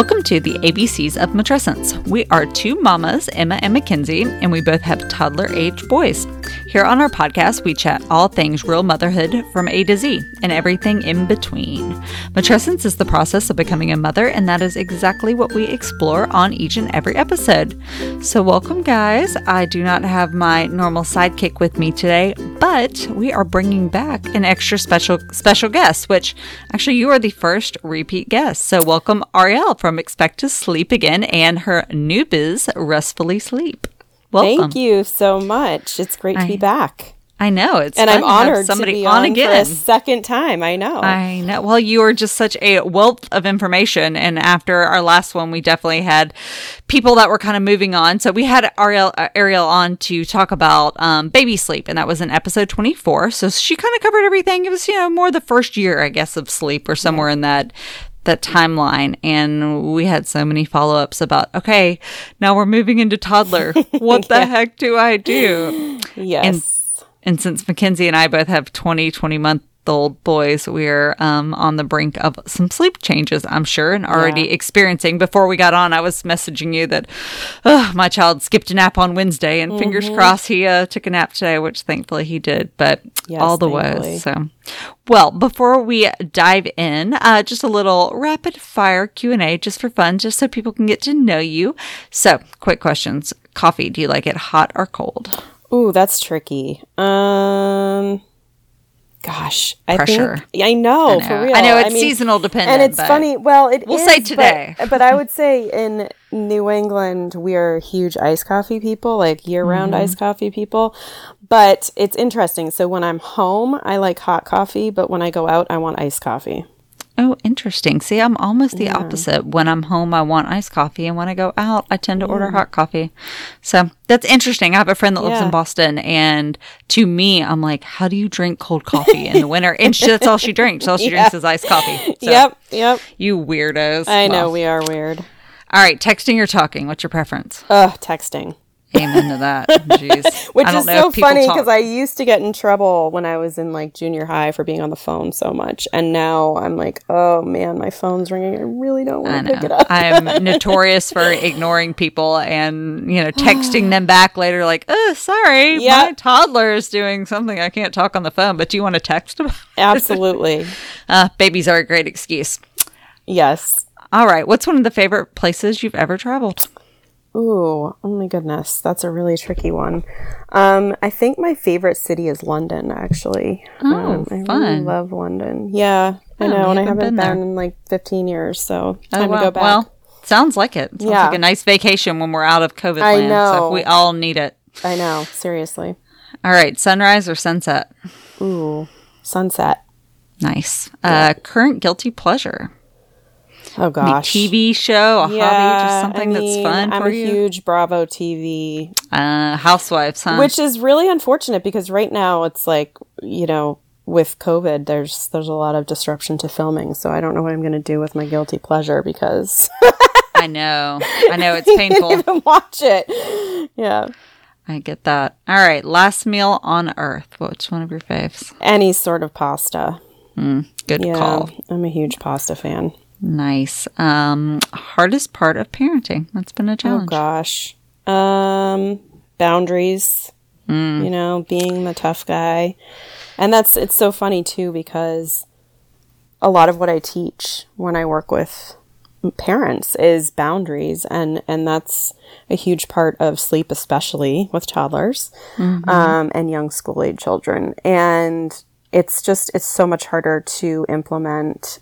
Welcome to the ABCs of Matrescence. We are two mamas, Emma and Mackenzie, and we both have toddler age boys. Here on our podcast, we chat all things real motherhood from A to Z and everything in between. Matrescence is the process of becoming a mother, and that is exactly what we explore on each and every episode. So, welcome, guys. I do not have my normal sidekick with me today, but we are bringing back an extra special special guest, which actually you are the first repeat guest. So, welcome Ariel from Expect to Sleep Again and her new biz, Restfully Sleep. Welcome. Thank you so much. It's great to I- be back. I know it's And fun I'm honored somebody to be on, on, again. for a second time. I know. I know. Well, you are just such a wealth of information. And after our last one, we definitely had people that were kind of moving on. So we had Ariel, uh, Ariel on to talk about um, baby sleep, and that was in episode 24. So she kind of covered everything. It was, you know, more the first year, I guess, of sleep or somewhere in that that timeline and we had so many follow-ups about okay now we're moving into toddler. What the heck do i do? Yes. and since Mackenzie and I both have 20, 20 month old boys, we're um, on the brink of some sleep changes, I'm sure, and already Yeah. experiencing. Before we got on, I was messaging you that "Ugh, my child skipped a nap on Wednesday, and fingers Mm-hmm. crossed he uh, took a nap today, which thankfully he did, but Yes, all the thankfully. woes. So, well, before we dive in, uh, just a little rapid fire Q&A just for fun, just so people can get to know you. So, quick questions. Coffee, do you like it hot or cold? Ooh, that's tricky. Um gosh, I Pressure. think I know, I know. for real. I know it's seasonal dependent, And it's but funny. Well, it we'll is, say but- today. But, I would say in New England, we are huge iced coffee people, like year-round Mm-hmm. iced coffee people. But it's interesting. So when I'm home, I like hot coffee, but when I go out, I want iced coffee. Oh, interesting. See, I'm almost the opposite. When I'm home, I want iced coffee, and when I go out, I tend to order mm. hot coffee. So that's interesting. I have a friend that lives in Boston, and to me, I'm like, "How do you drink cold coffee in the winter?" And she, that's all she drinks. All she drinks is iced coffee. So, yep, yep. You weirdos. I know we are weird. all right, texting or talking? What's your preference? Ugh, texting. Amen to that. Jeez. Which is so funny because I used to get in trouble when I was in like junior high for being on the phone so much. And now I'm like, oh man, my phone's ringing. I really don't want to pick it up. I'm notorious for ignoring people and, you know, texting them back later like, oh, sorry, my toddler is doing something. I can't talk on the phone, but do you want to text about? Absolutely. Uh, babies are a great excuse. Yes. All right. What's one of the favorite places you've ever traveled? Ooh, oh my goodness. That's a really tricky one. Um, I think my favorite city is London, actually. Oh, um, I really love London. Yeah, I Oh, know. And I haven't been been, in like 15 years, so Oh, time wow. to go back. Well, sounds like it. Sounds Yeah. like a nice vacation when we're out of COVID I land. So we all need it. I know. Seriously. All right. Sunrise or sunset? Ooh, sunset. Nice. Uh, current guilty pleasure? Oh gosh. TV show, a hobby, just something I that's mean, fun I'm for a you? huge Bravo TV, Uh, housewives, huh? which is really unfortunate because right now it's like you know with COVID, there's there's a lot of disruption to filming, so I don't know what I'm going to do with my guilty pleasure because I know. I know it's painful. even watch it. Yeah, I get that. All right. Last meal on earth. What's one of your faves? any sort of pasta. Good Yeah, call. I'm a huge pasta fan. Nice. Um, hardest part of parenting. That's been a challenge. Oh gosh, um, boundaries. Mm. You know, being the tough guy, and that's it's so funny too because a lot of what I teach when I work with parents is boundaries and and that's a huge part of sleep especially with toddlers um, and young school age children and it's just it's so much harder to implement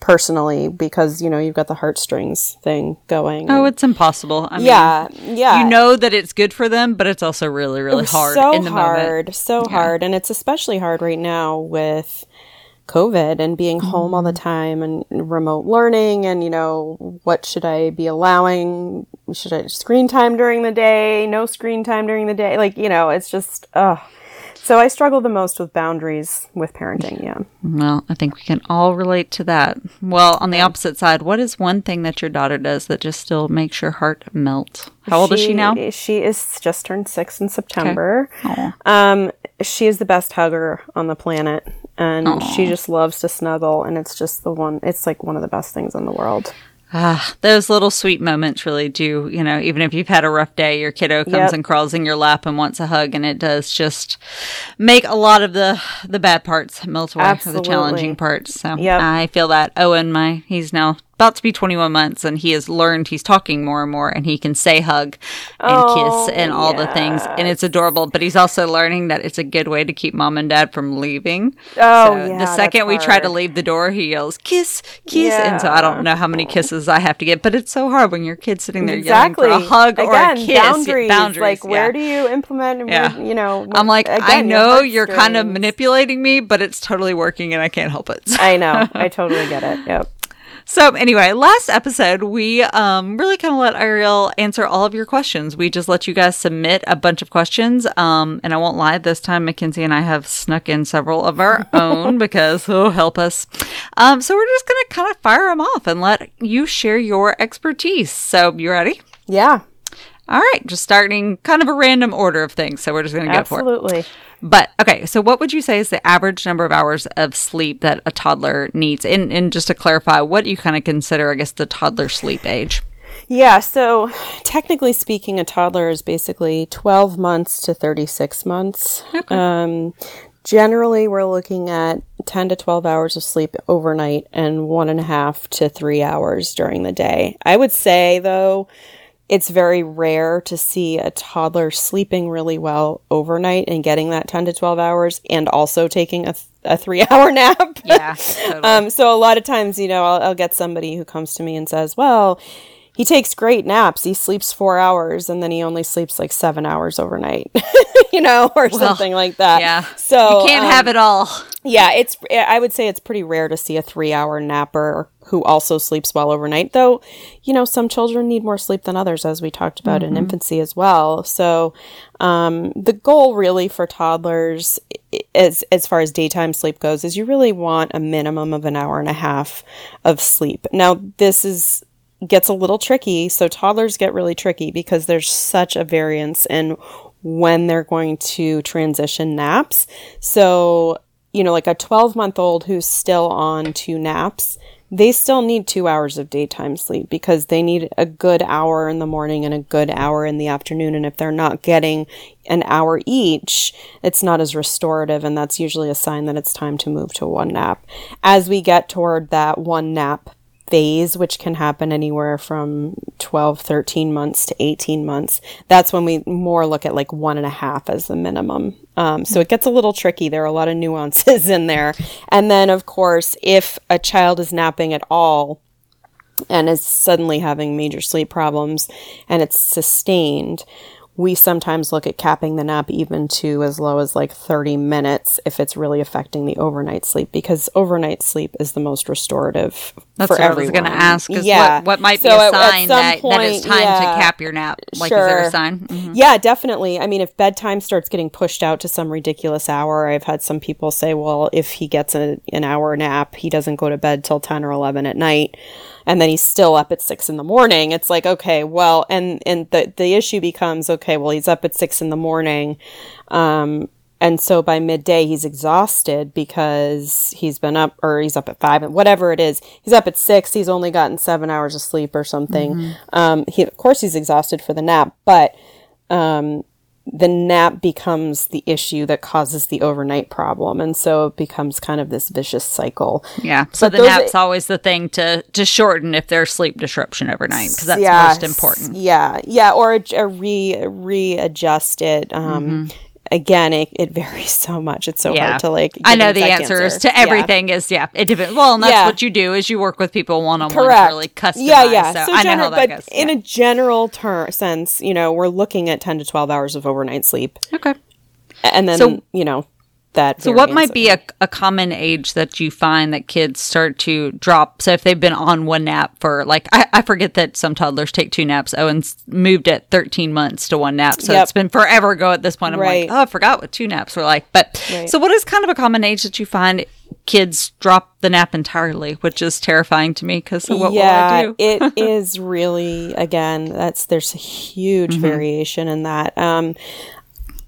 personally because you know you've got the heartstrings thing going Oh, it's impossible. I mean, yeah yeah You know that it's good for them, but it's also really, really hard so in the hard, moment. so hard, and it's especially hard right now with COVID and being home all the Mm-hmm. time and remote learning, and you know what should I be allowing? Should I screen time during the day? No screen time during the day? Like you know, it's just ugh. So I struggle the most with boundaries with parenting. Yeah. Well, I think we can all relate to that. Well, on the opposite side, what is one thing that your daughter does that just still makes your heart melt? How old is she now? She is just turned six in September. Aw. Um, she is the best hugger on the planet, and she just loves to snuggle, and it's just the one. It's like one of the best things in the world. Ah, those little sweet moments really do, you know, even if you've had a rough day, your kiddo comes Yep. and crawls in your lap and wants a hug and it does just make a lot of the the bad parts melt away or the challenging parts. So Yep. I feel that. Owen, my he's now about to be 21 months and he has learned he's talking more and more and he can say hug and Oh, kiss and all the things and it's adorable but he's also learning that it's a good way to keep mom and dad from leaving Oh, so yeah, the second we try to leave the door he yells kiss kiss and so i don't know how many kisses i have to get but it's so hard when your kid's sitting there exactly. yelling for a hug or a kiss boundaries. boundaries Like, where do you implement? Yeah. you know, i'm like i again, your know you're kind of manipulating me but it's totally working and i can't help it I know. I totally get it. Yep. So anyway, last episode we um, really kind of let Ariel answer all of your questions. We just let you guys submit a bunch of questions, um, and I won't lie, this time Mackenzie and I have snuck in several of our own because oh help us. Um, so we're just gonna kind of fire them off and let you share your expertise. So you ready? Yeah. All right, just starting kind of a random order of things. So we're just gonna go for it. Absolutely. But okay, so what would you say is the average number of hours of sleep that a toddler needs? And, and just to clarify, what do you kind of consider, I guess, the toddler sleep age? Yeah, so technically speaking, a toddler is basically 12 months to 36 months. Um, generally, we're looking at 10 to 12 hours of sleep overnight and one and a half to three hours during the day. I would say, though, it's very rare to see a toddler sleeping really well overnight and getting that 10 to 12 hours and also taking a, th- a three hour nap. Yeah, totally. Um, so a lot of times, you know, I'll, I'll get somebody who comes to me and says, "Well, he takes great naps. He sleeps four hours, and then he only sleeps like seven hours overnight, you know, or something like that." yeah. So you can't um, have it all. Yeah, it's. I would say it's pretty rare to see a three-hour napper who also sleeps well overnight. Though, you know, some children need more sleep than others, as we talked about in infancy as well. So, um, the goal really for toddlers, as as far as daytime sleep goes, is you really want a minimum of an hour and a half of sleep. Now, this is gets a little tricky. So toddlers get really tricky because there's such a variance in when they're going to transition naps. So, you know, like a 12 month old who's still on two naps, they still need two hours of daytime sleep because they need a good hour in the morning and a good hour in the afternoon. And if they're not getting an hour each, it's not as restorative. And that's usually a sign that it's time to move to one nap. As we get toward that one nap phase, which can happen anywhere from 12, 13 months to 18 months. That's when we more look at like one and a half as the minimum. Um, so it gets a little tricky. There are a lot of nuances in there. And then, of course, if a child is napping at all, and is suddenly having major sleep problems and it's sustained, we sometimes look at capping the nap even to as low as like 30 minutes if it's really affecting the overnight sleep because overnight sleep is the most restorative That's what I was going to ask. Is yeah. what, what might be So a at- at sign that, that it's time yeah. to cap your nap? Like, is there a sign? Mhm. Yeah, definitely. I mean, if bedtime starts getting pushed out to some ridiculous hour, I've had some people say, well, if he gets a, an hour nap, he doesn't go to bed till 10 or 11 at night, and then he's still up at 6 in the morning. It's like, okay, well, and, and the, the issue becomes, okay, well, he's up at 6 in the morning. Um, and so by midday, he's exhausted because he's been up, or he's up at five, and whatever it is. He's up at six. He's only gotten seven hours of sleep or something. Um, he, of course, he's exhausted for the nap, but um, the nap becomes the issue that causes the overnight problem, and so it becomes kind of this vicious cycle. Yeah. So But the nap's always the thing to, to shorten if there's sleep disruption overnight because that's Yes. most important. Yeah, yeah, or a, a re readjust it. Um, Again, it, it varies so much. It's so. Yeah. hard to like. I know the answers answer to Yeah. everything is yeah, it depends. Well, and that's Yeah. what you do is you work with people one on one really customize. Yeah, yeah. So, So, I know general, how that but goes. in a general ter- sense, you know, we're looking at ten to twelve hours of overnight sleep, okay. and then So- you know that. So, what might be a, a common age that you find that kids start to drop? So, if they've been on one nap for like, I, I forget that some toddlers take two naps. Owen's moved at 13 months to one nap. So, Yep. it's been forever ago at this point. I'm Right. like, oh, I forgot what two naps were like. But Right. so, what is kind of a common age that you find kids drop the nap entirely, which is terrifying to me because what yeah, will I do? it is really again. That's there's a huge Mm-hmm. variation in that. Um,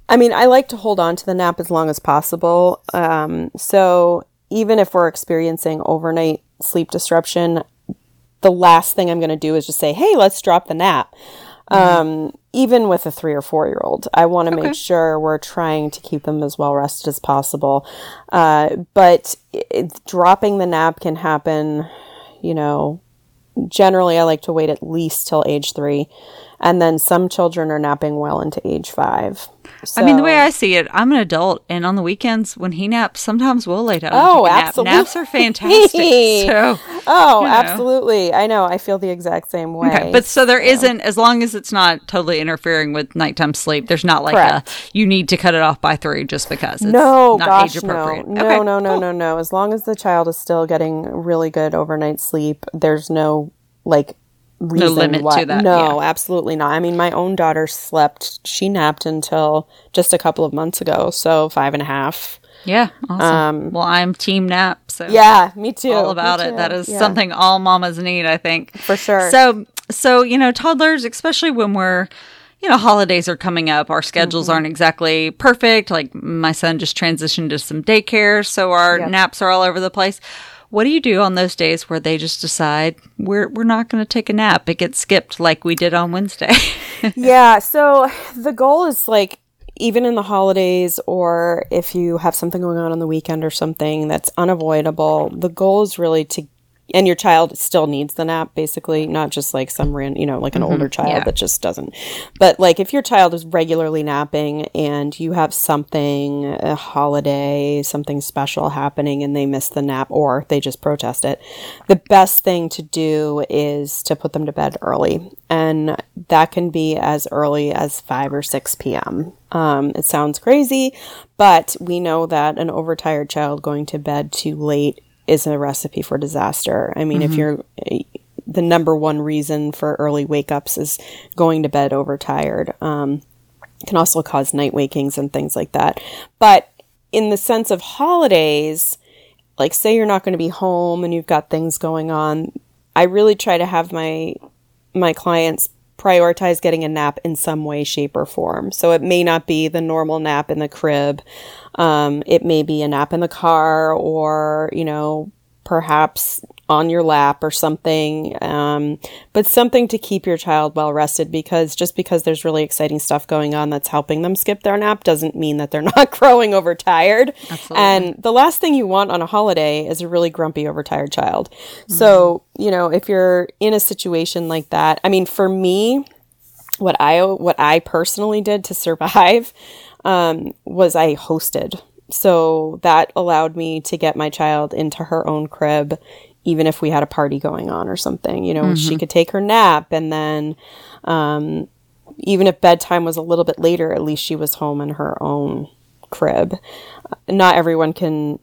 I mean, I like to hold on to the nap as long as possible. Um, so even if we're experiencing overnight sleep disruption, the last thing I'm going to do is just say, "Hey, let's drop the nap." Um, even with a three or four year old, I want to Okay. make sure we're trying to keep them as well rested as possible. Uh, but it, dropping the nap can happen, you know, generally I like to wait at least till age three. And then some children are napping well into age five. I mean, the way I see it, I'm an adult, and on the weekends when he naps, sometimes we'll lay down. Oh, take nap. absolutely. Naps are fantastic. So, Oh, you know. absolutely. I know. I feel the exact same way. okay. but so there not as long as it's not totally interfering with nighttime sleep. There's not like Correct. a you need to cut it off by three just because it's no, not gosh, age no, appropriate. no, Okay, no, no, cool. no, no. As long as the child is still getting really good overnight sleep, there's no like reason limit why. to that, No, absolutely not. I mean, my own daughter slept. She napped until just a couple of months ago, so five and a half. Yeah, awesome. well, I'm team nap, so Yeah, me too. all about it. That is Yeah, something all mamas need, I think. for sure. So, so you know, toddlers, especially when we're, you know, holidays are coming up, our schedules Mm-hmm. aren't exactly perfect. Like my son just transitioned to some daycare, so our Yep. naps are all over the place. What do you do on those days where they just decide we're we're not going to take a nap? It gets skipped like we did on Wednesday. yeah so the goal is like even in the holidays or if you have something going on on the weekend or something that's unavoidable the goal is really to and your child still needs the nap basically not just like some ran you know like an older child yeah. that just doesn't. But like if your child is regularly napping and you have something a holiday something special happening and they miss the nap or they just protest it the best thing to do is to put them to bed early. And that can be as early as 5 or 6 p.m um, it sounds crazy but we know that an overtired child going to bed too late is a recipe for disaster. I mean, if you're the number one reason for early wake ups is going to bed overtired. Um, can also cause night wakings and things like that. But in the sense of holidays, like say you're not going to be home and you've got things going on, I really try to have my my clients prioritize getting a nap in some way, shape, or form. So it may not be the normal nap in the crib. Um, it may be a nap in the car or, you know, perhaps on your lap or something. Um, but something to keep your child well rested because just because there's really exciting stuff going on that's helping them skip their nap doesn't mean that they're not growing overtired. And the last thing you want on a holiday is a really grumpy, overtired child. So, you know, if you're in a situation like that, I mean, for me, what I what I personally did to survive um, was I hosted. So that allowed me to get my child into her own crib, even if we had a party going on or something. You know, she could take her nap, and then um, even if bedtime was a little bit later, at least she was home in her own crib. Not everyone can,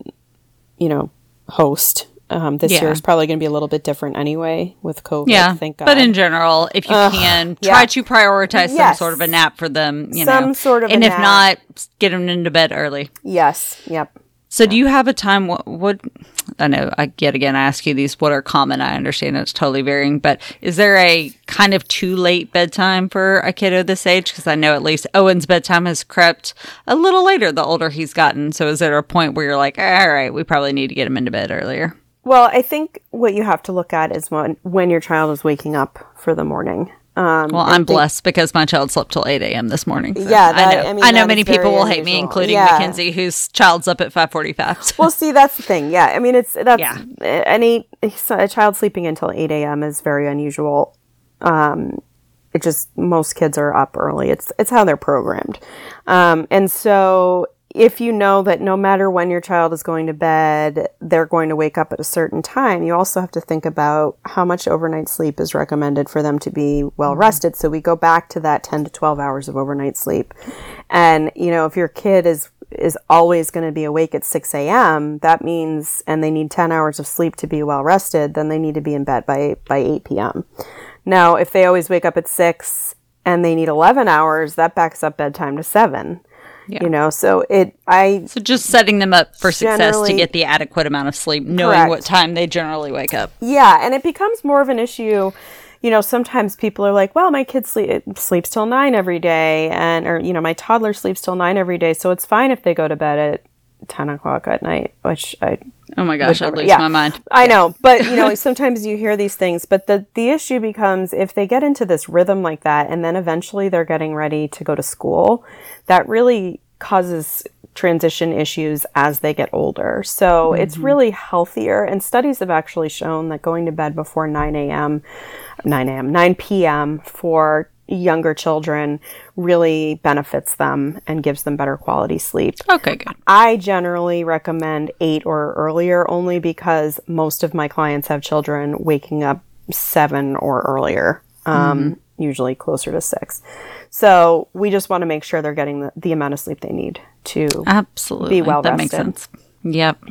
you know, host. Um, this Yeah. year is probably going to be a little bit different anyway with COVID. yeah, thank God. but in general, if you can, try yeah. to prioritize some Yes. sort of a nap for them. You Some know, sort of a and if nap. not, get them into bed early. yes, yep. So, do you have a time? What, what I know, I yet again I ask you these. What are common? I understand it's totally varying, but is there a kind of too late bedtime for a kiddo this age? Because I know at least Owen's bedtime has crept a little later the older he's gotten. So, is there a point where you're like, all right, we probably need to get him into bed earlier? Well, I think what you have to look at is when when your child is waking up for the morning. Um, Well, I'm blessed because my child slept till 8 a.m. this morning. so Yeah, I know. I mean, I know many people will hate me, including Yeah. Mackenzie, whose child's up at 5:45. So. well, see, that's the thing. Yeah, I mean, it's that's Yeah. any a child sleeping until eight a.m. is very unusual. Um, it just most kids are up early. It's it's how they're programmed, um, and so if you know that no matter when your child is going to bed, they're going to wake up at a certain time, you also have to think about how much overnight sleep is recommended for them to be well mm-hmm. rested. So we go back to that 10 to 12 hours of overnight sleep. And, you know, if your kid is is always going to be awake at 6 a.m., that means, and they need 10 hours of sleep to be well rested, then they need to be in bed by, by 8 p.m. Now, if they always wake up at 6 and they need 11 hours, that backs up bedtime to 7. You know, so it, I, So just setting them up for success to get the adequate amount of sleep, knowing Correct. what time they generally wake up. yeah, and it becomes more of an issue. You know, sometimes people are like, "Well, my kid sleep, sleeps till nine every day," and or you know, my toddler sleeps till nine every day, so it's fine if they go to bed at ten o'clock at night. Which I Oh my gosh, I'd lose Yeah. my mind. I know, but you know, sometimes you hear these things, but the the issue becomes if they get into this rhythm like that and then eventually they're getting ready to go to school, that really causes transition issues as they get older. So it's mm-hmm. really healthier and studies have actually shown that going to bed before 9 a.m. 9 a.m. 9 p.m. for younger children really benefits them and gives them better quality sleep. Okay, good. I generally recommend eight or earlier only because most of my clients have children waking up seven or earlier, um, usually closer to six. So we just want to make sure they're getting the, the amount of sleep they need to. Absolutely. Be well That makes sense. Yep.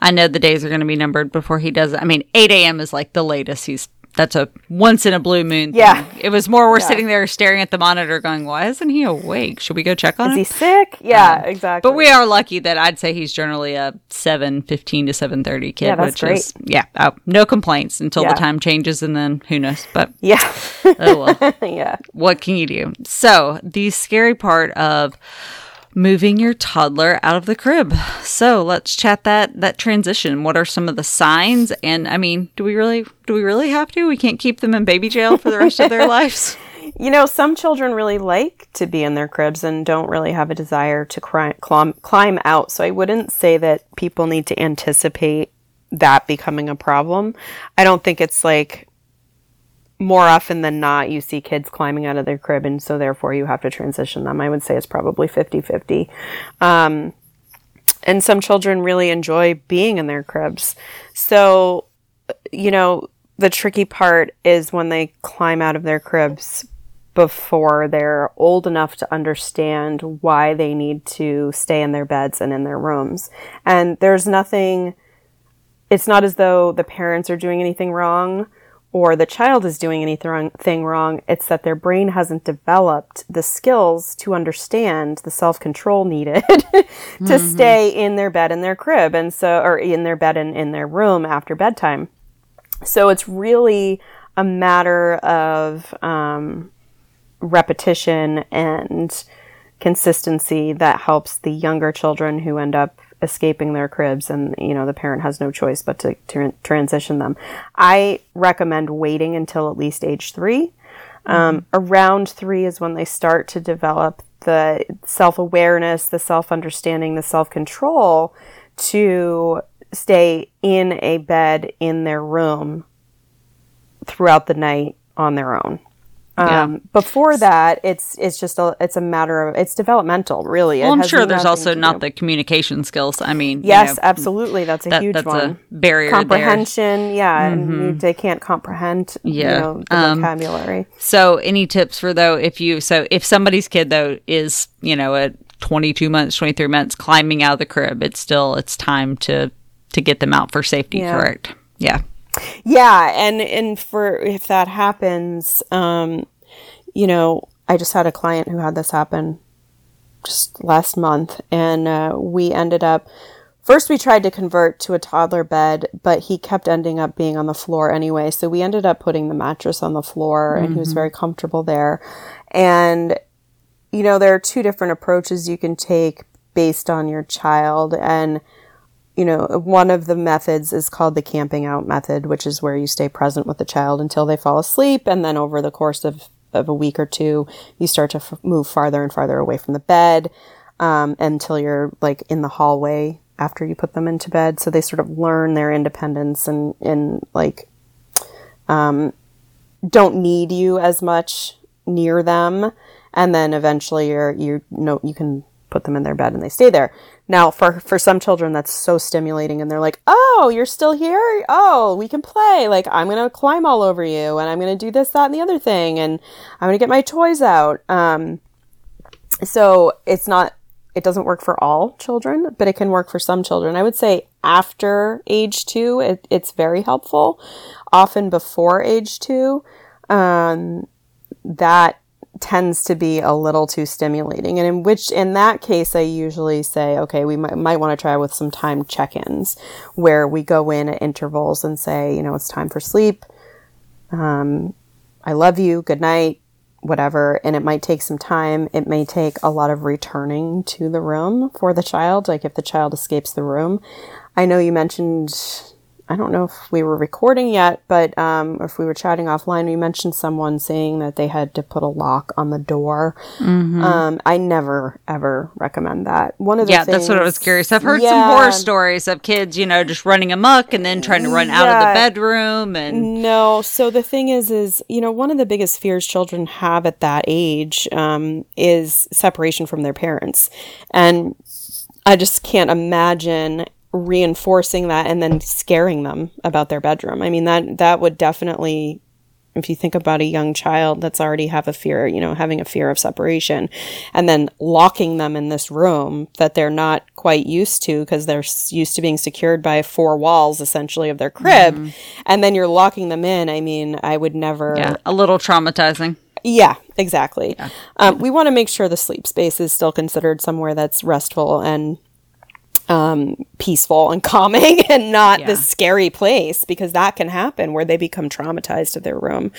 I know the days are going to be numbered before he does it. I mean, 8 a.m. is like the latest he's. That's a once in a blue moon. Thing. Yeah. It was more we're sitting there staring at the monitor going, why isn't he awake? Should we go check on Is him? Is he sick? Yeah, um, exactly. But we are lucky that I'd say he's generally a 7, 15 to 7.30 kid, Yeah, which great. is, yeah, oh, no complaints until Yeah. the time changes and then who knows. But yeah, oh well. yeah. what can you do? So, the scary part of moving your toddler out of the crib. So, let's chat that that transition. What are some of the signs? And I mean, do we really do we really have to? We can't keep them in baby jail for the rest of their lives. You know, some children really like to be in their cribs and don't really have a desire to climb, climb out. So I wouldn't say that people need to anticipate that becoming a problem. I don't think it's like more often than not you see kids climbing out of their crib and so therefore you have to transition them. I would say it's probably 50-50. Um, and some children really enjoy being in their cribs. So, you know, the tricky part is when they climb out of their cribs before they're old enough to understand why they need to stay in their beds and in their rooms. And there's nothing, it's not as though the parents are doing anything wrong or the child is doing anything wrong. It's that their brain hasn't developed the skills to understand the self control needed to stay in their bed in their crib and so, or in their bed and in their room after bedtime. So it's really a matter of um, repetition and consistency that helps the younger children who end up escaping their cribs and you know the parent has no choice but to, to transition them. I recommend waiting until at least age three. Um, around three is when they start to develop the self-awareness the self-understanding the self-control to stay in a bed in their room throughout the night on their own. Yeah. Um, Before that, it's it's just a it's a matter of it's developmental, really. It Well, I'm sure there's also not do- the communication skills. I mean, you Yes, know, absolutely. That's a that, huge that's one. a barrier there. Comprehension, yeah, and they can't comprehend, Yeah. you know, the Um, vocabulary. So, any tips for though if you so if somebody's kid though is you know at 22 months, 23 months climbing out of the crib, it's still it's time to to get them out for safety. Yeah. Correct? Yeah. Yeah, and and for if that happens, um, you know, I just had a client who had this happen just last month, and uh, we ended up. First, we tried to convert to a toddler bed, but he kept ending up being on the floor anyway. So we ended up putting the mattress on the floor, and he was very comfortable there. And you know, there are two different approaches you can take based on your child, and you know, one of the methods is called the camping out method, which is where you stay present with the child until they fall asleep. And then over the course of, of a week or two, you start to f- move farther and farther away from the bed um, until you're like in the hallway after you put them into bed. So they sort of learn their independence and, and like um, don't need you as much near them. And then eventually you're, you know, you can put them in their bed and they stay there. Now, for for some children, that's so stimulating, and they're like, "Oh, you're still here? Oh, we can play! Like, I'm gonna climb all over you, and I'm gonna do this, that, and the other thing, and I'm gonna get my toys out." Um, so it's not, it doesn't work for all children, but it can work for some children. I would say after age two, it, it's very helpful. Often before age two, um, that tends to be a little too stimulating. And in which in that case i usually say okay we might, might want to try with some time check-ins where we go in at intervals and say you know it's time for sleep. Um, i love you. Good night. Whatever. And it might take some time. It may take a lot of returning to the room for the child. Like if the child escapes the room. I know you mentioned I don't know if we were recording yet, but um, if we were chatting offline, we mentioned someone saying that they had to put a lock on the door. Mm-hmm. Um, I never ever recommend that. One of the yeah, things, that's what I was curious. I've heard Yeah. some horror stories of kids, you know, just running amok and then trying to run out of the bedroom and No. So the thing is, is you know, one of the biggest fears children have at that age um, is separation from their parents, and I just can't imagine reinforcing that and then scaring them about their bedroom. I mean that that would definitely if you think about a young child that's already have a fear, you know, having a fear of separation and then locking them in this room that they're not quite used to because they're used to being secured by four walls essentially of their crib and then you're locking them in. I mean, I would never yeah, a little traumatizing. yeah, exactly. Um, we want to make sure the sleep space is still considered somewhere that's restful and um, peaceful and calming and not Yeah. this scary place because that can happen where they become traumatized of their room.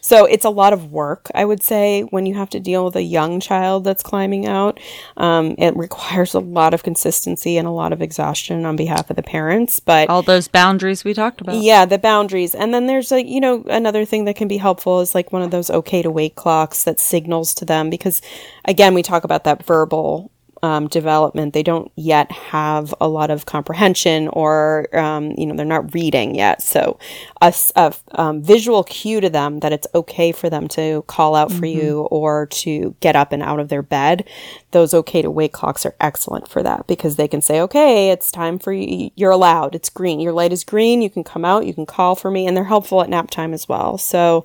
So it's a lot of work, I would say, when you have to deal with a young child that's climbing out. Um, it requires a lot of consistency and a lot of exhaustion on behalf of the parents. But All those boundaries we talked about. yeah, the boundaries. And then there's like, you know, another thing that can be helpful is like one of those okay to wake clocks that signals to them because again, we talk about that verbal um, development. They don't yet have a lot of comprehension or, um, you know, they're not reading yet. So a um, visual cue to them that it's okay for them to call out for you or to get up and out of their bed. Those okay to wake clocks are excellent for that because they can say, okay, it's time for you. You're allowed. It's green. Your light is green. You can come out. You can call for me. And they're helpful at nap time as well. So,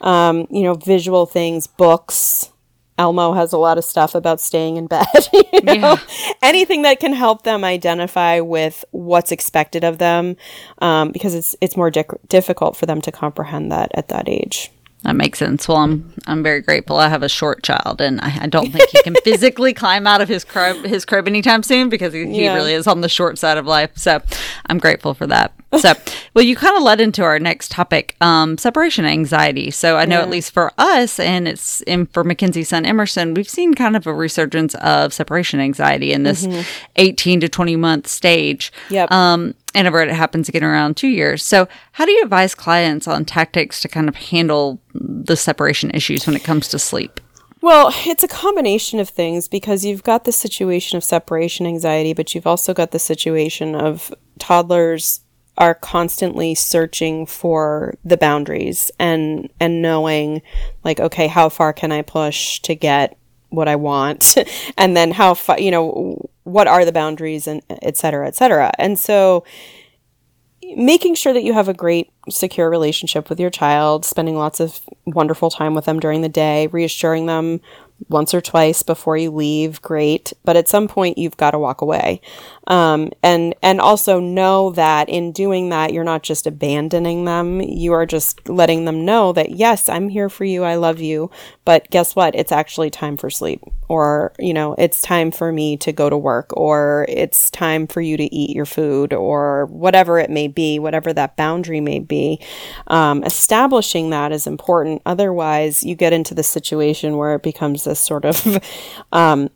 um, you know, visual things, books. Elmo has a lot of stuff about staying in bed. You know? Anything that can help them identify with what's expected of them, um, because it's it's more difficult for them to comprehend that at that age. That makes sense. Well, I'm I'm very grateful. I have a short child, and I, I don't think he can physically climb out of his crib his crib anytime soon because he, he Yeah. really is on the short side of life. So I'm grateful for that. So, well, you kind of led into our next topic, um, separation anxiety. So I know at least for us, and it's in, for Mackenzie's son Emerson, we've seen kind of a resurgence of separation anxiety in this 18 to 20 month stage. Yep. Um, and I've heard it happens again around two years. So, how do you advise clients on tactics to kind of handle the separation issues when it comes to sleep? Well, it's a combination of things because you've got the situation of separation anxiety, but you've also got the situation of toddlers are constantly searching for the boundaries and and knowing like okay, how far can I push to get what I want? and then how far, you know, what are the boundaries and et cetera, et cetera. And so making sure that you have a great secure relationship with your child spending lots of wonderful time with them during the day reassuring them once or twice before you leave great but at some point you've got to walk away. Um, and and also know that in doing that you're not just abandoning them you are just letting them know that yes i'm here for you i love you but guess what? It's actually time for sleep or you know it's time for me to go to work or it's time for you to eat your food or whatever it may be whatever that boundary may be. Um, establishing that is important. Otherwise you get into the situation where it becomes this sort of um,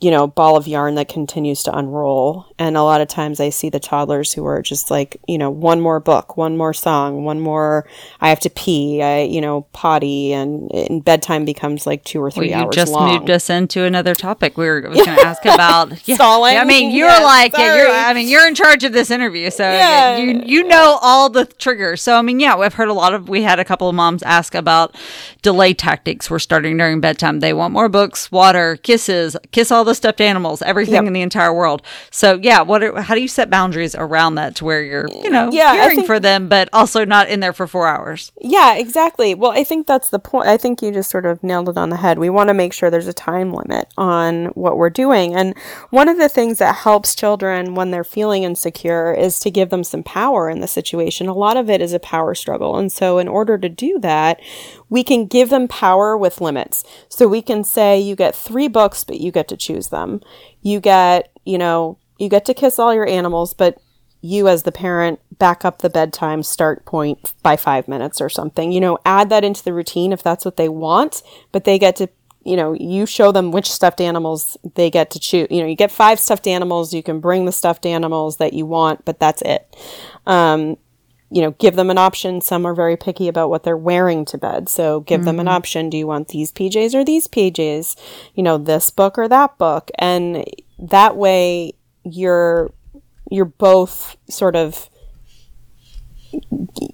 you know, ball of yarn that continues to unroll. And a lot of times I see the toddlers who are just like, you know, one more book, one more song, one more, I have to pee, I, you know, potty, and, and bedtime becomes like two or three Well, you hours just long. moved us into another topic. We were going to ask about yeah, Stalling? I mean, you're Yeah, like yeah, you're. I mean, you're in charge of this interview, so Yeah. you you know all the triggers. So I mean, yeah, we've heard a lot of. We had a couple of moms ask about delay tactics. We're starting during bedtime. They want more books, water, kisses, kiss all the stuffed animals, everything Yep. in the entire world. So yeah, what? Are, how do you set boundaries around that to where you're you know Yeah, caring think- for them, but also not in there for four hours? Yeah, exactly. Well, I think that's the point. I think you just sort of nailed it on the head. We want to make sure there's a time limit on what we're doing. And one of the things that helps children when they're feeling insecure is to give them some power in the situation. A lot of it is a power struggle. And so, in order to do that, we can give them power with limits. So, we can say, you get three books, but you get to choose them. You get, you know, you get to kiss all your animals, but you as the parent back up the bedtime start point by five minutes or something you know add that into the routine if that's what they want but they get to you know, you show them which stuffed animals they get to choose. You know, you get five stuffed animals, you can bring the stuffed animals that you want, but that's it. Um, you know, give them an option. Some are very picky about what they're wearing to bed. So give mm-hmm. them an option. Do you want these PJs or these PJs? You know, this book or that book? And that way you're, you're both sort of,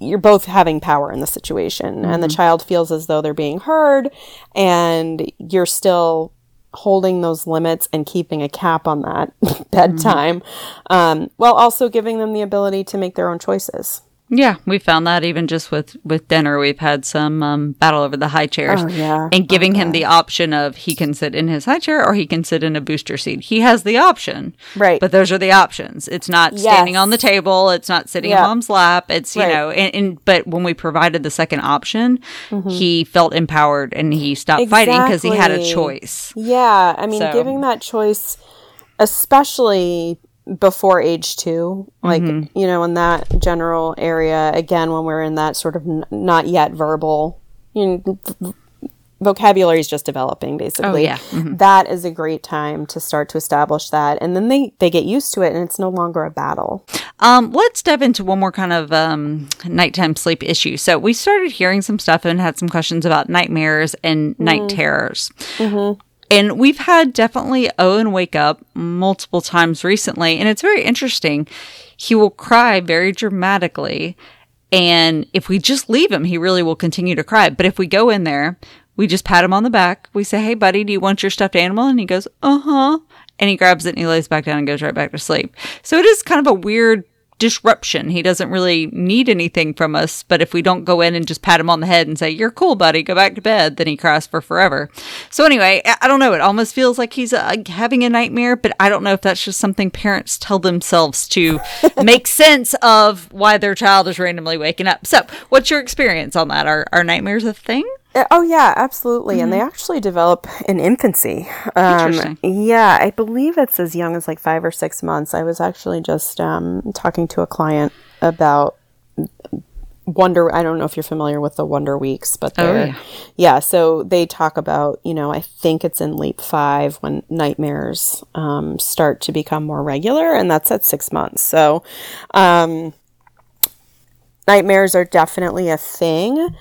you're both having power in the situation mm-hmm. and the mm-hmm. child feels as though they're being heard and you're still holding those limits and keeping a cap on that bedtime mm-hmm. um, while also giving them the ability to make their own choices yeah, we found that even just with with dinner, we've had some um, battle over the high chairs. Oh, yeah. And giving him the option of he can sit in his high chair or he can sit in a booster seat. He has the option, right? But those are the options. It's not yes. standing on the table. It's not sitting in mom's lap. It's you right. know, and, and, but when we provided the second option, mm-hmm. he felt empowered and he stopped exactly. fighting because he had a choice. Yeah, I mean, so. giving that choice, especially before age two, like, mm-hmm. you know, in that general area, again, when we're in that sort of n- not yet verbal, you know, v- vocabulary is just developing basically. Oh, yeah. Mm-hmm. That is a great time to start to establish that. And then they, they get used to it and it's no longer a battle. Um, let's dive into one more kind of um, nighttime sleep issue. So we started hearing some stuff and had some questions about nightmares and mm. night terrors. Mm-hmm. And we've had definitely Owen wake up multiple times recently, and it's very interesting. He will cry very dramatically. And if we just leave him, he really will continue to cry. But if we go in there, we just pat him on the back. We say, Hey, buddy, do you want your stuffed animal? And he goes, Uh huh. And he grabs it and he lays back down and goes right back to sleep. So it is kind of a weird disruption. He doesn't really need anything from us, but if we don't go in and just pat him on the head and say, You're cool, buddy, go back to bed, then he cries for forever. So, anyway, I don't know. It almost feels like he's uh, having a nightmare, but I don't know if that's just something parents tell themselves to make sense of why their child is randomly waking up. So, what's your experience on that? Are, are nightmares a thing? Uh, oh yeah, absolutely, mm-hmm. and they mm-hmm. actually develop in infancy. Um, yeah, I believe it's as young as like five or six months. I was actually just um, talking to a client about Wonder. I don't know if you're familiar with the Wonder Weeks, but oh, they're, oh, yeah. yeah. So they talk about you know I think it's in leap five when nightmares um, start to become more regular, and that's at six months. So um, nightmares are definitely a thing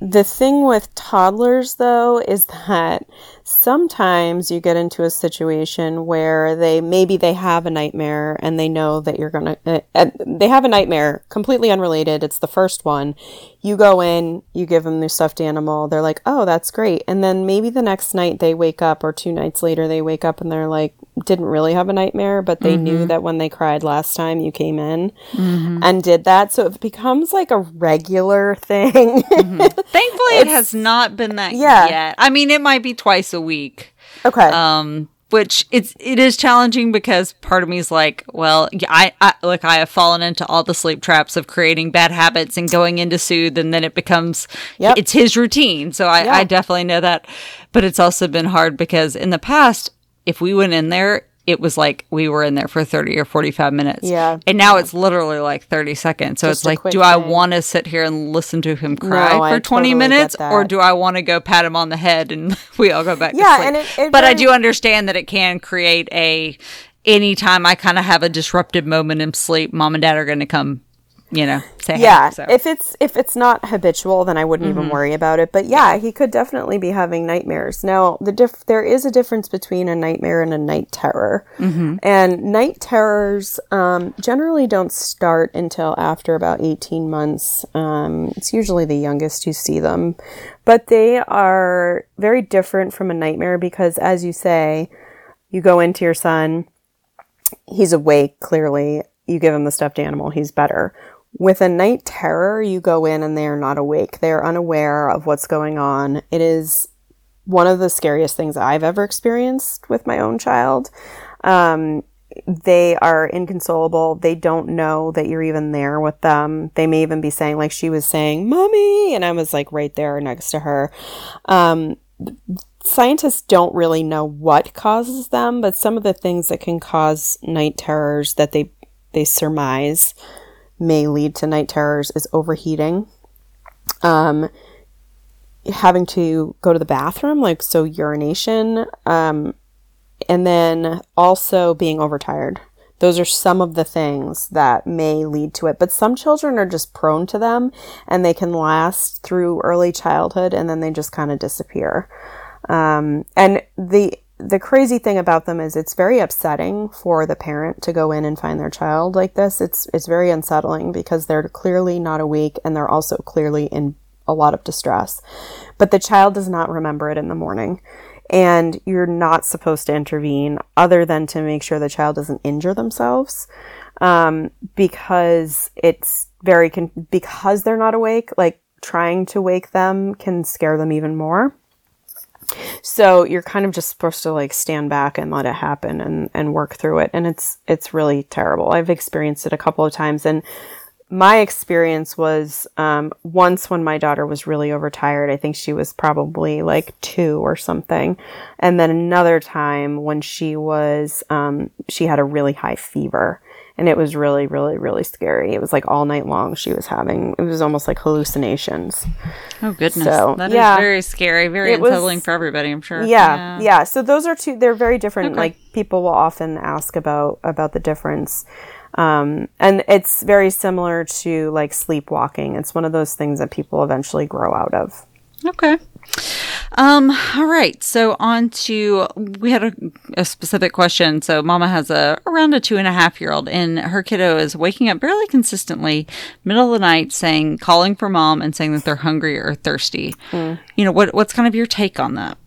the thing with toddlers, though, is that sometimes you get into a situation where they maybe they have a nightmare and they know that you're gonna uh, uh, they have a nightmare completely unrelated it's the first one you go in you give them their stuffed animal they're like oh that's great and then maybe the next night they wake up or two nights later they wake up and they're like didn't really have a nightmare but they mm-hmm. knew that when they cried last time you came in mm-hmm. and did that so it becomes like a regular thing mm-hmm. thankfully it has not been that yeah. yet i mean it might be twice a week. Okay. Um, which it's it is challenging because part of me is like, well, I, I look, I have fallen into all the sleep traps of creating bad habits and going into soothe, and then it becomes yep. it's his routine. So I, yeah. I definitely know that, but it's also been hard because in the past, if we went in there, it was like we were in there for 30 or 45 minutes. Yeah. And now yeah. it's literally like 30 seconds. So Just it's like, do thing. I want to sit here and listen to him cry no, for 20 totally minutes or do I want to go pat him on the head and we all go back yeah, to sleep? And it, it but I do understand that it can create a anytime I kind of have a disruptive moment in sleep, mom and dad are going to come you know say yeah hey, so. if it's if it's not habitual then i wouldn't mm-hmm. even worry about it but yeah he could definitely be having nightmares now the diff- there is a difference between a nightmare and a night terror mm-hmm. and night terrors um, generally don't start until after about 18 months um, it's usually the youngest who see them but they are very different from a nightmare because as you say you go into your son he's awake clearly you give him the stuffed animal, he's better. With a night terror, you go in and they are not awake. They are unaware of what's going on. It is one of the scariest things I've ever experienced with my own child. Um, they are inconsolable. They don't know that you're even there with them. They may even be saying, like she was saying, Mommy, and I was like right there next to her. Um, scientists don't really know what causes them, but some of the things that can cause night terrors that they they surmise may lead to night terrors is overheating. Um, having to go to the bathroom, like so urination, um, and then also being overtired. Those are some of the things that may lead to it. But some children are just prone to them and they can last through early childhood and then they just kind of disappear. Um, and the the crazy thing about them is it's very upsetting for the parent to go in and find their child like this. It's it's very unsettling because they're clearly not awake and they're also clearly in a lot of distress. But the child does not remember it in the morning. And you're not supposed to intervene other than to make sure the child doesn't injure themselves. Um, because it's very, con- because they're not awake, like trying to wake them can scare them even more. So you're kind of just supposed to like stand back and let it happen and, and work through it. And it's, it's really terrible. I've experienced it a couple of times and my experience was um, once when my daughter was really overtired. I think she was probably like two or something. And then another time when she was, um, she had a really high fever. And it was really, really, really scary. It was like all night long she was having, it was almost like hallucinations. Oh, goodness. So, that is yeah. very scary, very It was- unsettling for everybody, I'm sure. yeah, yeah so those are two they're very different Okay. like people will often ask about about the difference um, and it's very similar to like sleepwalking it's one of those things that people eventually grow out of Okay. Um, all right. So on to we had a, a specific question. So mama has a around a two and a half year old and her kiddo is waking up fairly consistently, middle of the night, saying calling for mom and saying that they're hungry or thirsty. Hmm. You know, what what's kind of your take on that?